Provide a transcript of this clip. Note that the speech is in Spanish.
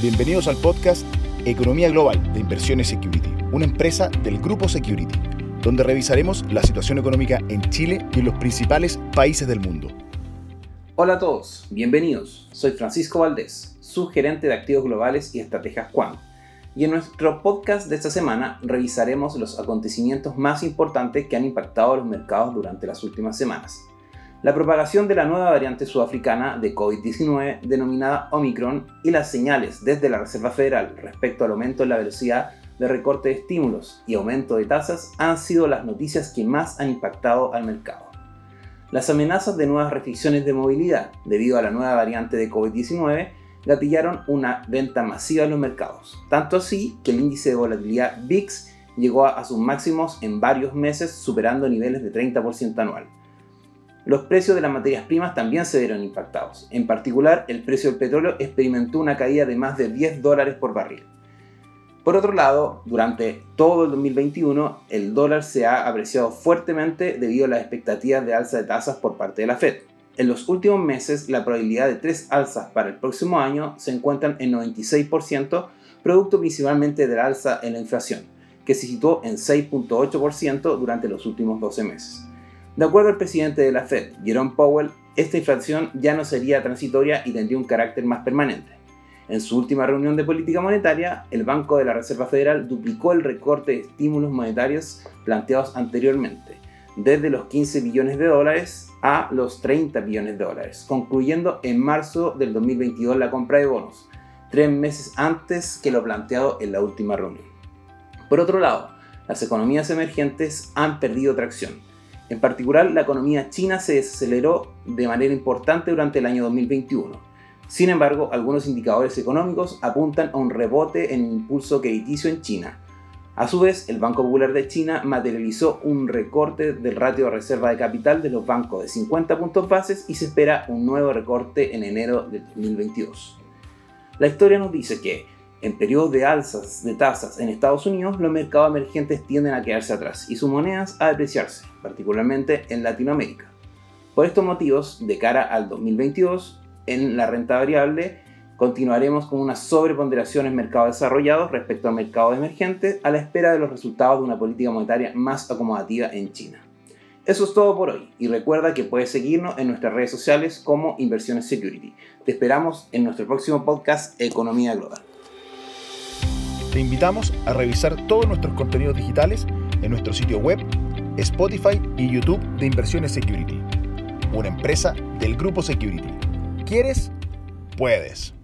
Bienvenidos al podcast Economía Global de Inversiones Security, una empresa del grupo Security, donde revisaremos la situación económica en Chile y en los principales países del mundo. Hola a todos, bienvenidos. Soy Francisco Valdés, subgerente de activos globales y estrategias Quant. Y en nuestro podcast de esta semana revisaremos los acontecimientos más importantes que han impactado a los mercados durante las últimas semanas la propagación de la nueva variante sudafricana de COVID-19 denominada Omicron y las señales desde la Reserva Federal respecto al aumento en la velocidad de recorte de estímulos y aumento de tasas han sido las noticias que más han impactado al mercado. Las amenazas de nuevas restricciones de movilidad debido a la nueva variante de COVID-19 gatillaron una venta masiva en los mercados, tanto así que el índice de volatilidad VIX llegó a sus máximos en varios meses superando niveles de 30% anual. Los precios de las materias primas también se vieron impactados. En particular, el precio del petróleo experimentó una caída de más de 10 dólares por barril. Por otro lado, durante todo el 2021, el dólar se ha apreciado fuertemente debido a las expectativas de alza de tasas por parte de la Fed. En los últimos meses, la probabilidad de tres alzas para el próximo año se encuentran en 96%, producto principalmente de la alza en la inflación, que se situó en 6.8% durante los últimos 12 meses. De acuerdo al presidente de la Fed, Jerome Powell, esta inflación ya no sería transitoria y tendría un carácter más permanente. En su última reunión de política monetaria, el Banco de la Reserva Federal duplicó el recorte de estímulos monetarios planteados anteriormente, desde los 15 billones de dólares a los 30 billones de dólares, concluyendo en marzo del 2022 la compra de bonos, tres meses antes que lo planteado en la última reunión. Por otro lado, las economías emergentes han perdido tracción en particular, la economía china se desaceleró de manera importante durante el año 2021. Sin embargo, algunos indicadores económicos apuntan a un rebote en el impulso crediticio en China. A su vez, el Banco Popular de China materializó un recorte del ratio de reserva de capital de los bancos de 50 puntos bases y se espera un nuevo recorte en enero de 2022. La historia nos dice que en periodos de alzas de tasas en Estados Unidos, los mercados emergentes tienden a quedarse atrás y sus monedas a depreciarse, particularmente en Latinoamérica. Por estos motivos, de cara al 2022, en la renta variable continuaremos con una sobreponderación en mercados desarrollados respecto a mercados emergentes a la espera de los resultados de una política monetaria más acomodativa en China. Eso es todo por hoy y recuerda que puedes seguirnos en nuestras redes sociales como Inversiones Security. Te esperamos en nuestro próximo podcast Economía Global. Te invitamos a revisar todos nuestros contenidos digitales en nuestro sitio web, Spotify y YouTube de Inversiones Security, una empresa del grupo Security. ¿Quieres? Puedes.